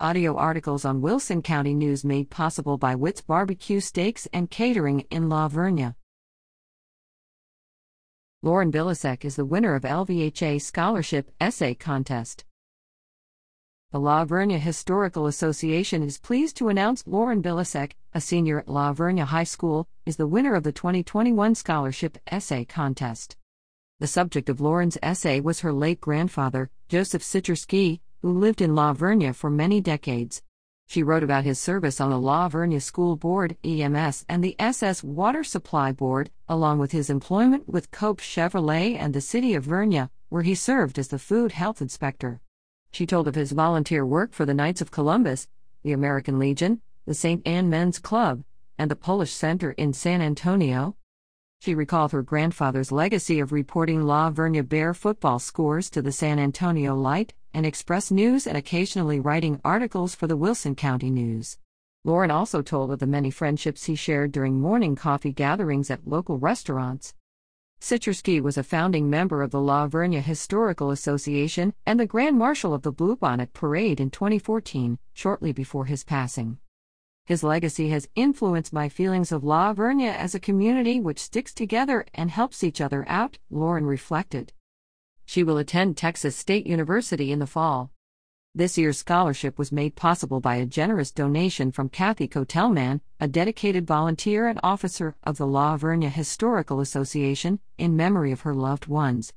Audio articles on Wilson County News made possible by Witt's Barbecue Steaks and Catering in La Vernia. Lauren Bilasek is the winner of LVHA Scholarship Essay Contest. The La Vernia Historical Association is pleased to announce Lauren Bilasek, a senior at La Vernia High School, is the winner of the 2021 Scholarship Essay Contest. The subject of Lauren's essay was her late grandfather, Joseph Sicherski, who lived in La Vernia for many decades. She wrote about his service on the La Vernia School Board, EMS, and the SS Water Supply Board, along with his employment with Cope Chevrolet and the City of Vernia, where he served as the food health inspector. She told of his volunteer work for the Knights of Columbus, the American Legion, the St. Anne Men's Club, and the Polish Center in San Antonio. She recalled her grandfather's legacy of reporting La Vernia Bear football scores to the San Antonio Light and Express News and occasionally writing articles for the Wilson County News. Lauren also told of the many friendships he shared during morning coffee gatherings at local restaurants. Sicherski was a founding member of the La Vernia Historical Association and the Grand Marshal of the Bluebonnet Parade in 2014, shortly before his passing. His legacy has influenced my feelings of La Vernia as a community which sticks together and helps each other out, Lauren reflected. She will attend Texas State University in the fall. This year's scholarship was made possible by a generous donation from Kathy Kotelman, a dedicated volunteer and officer of the La Vernia Historical Association, in memory of her loved ones.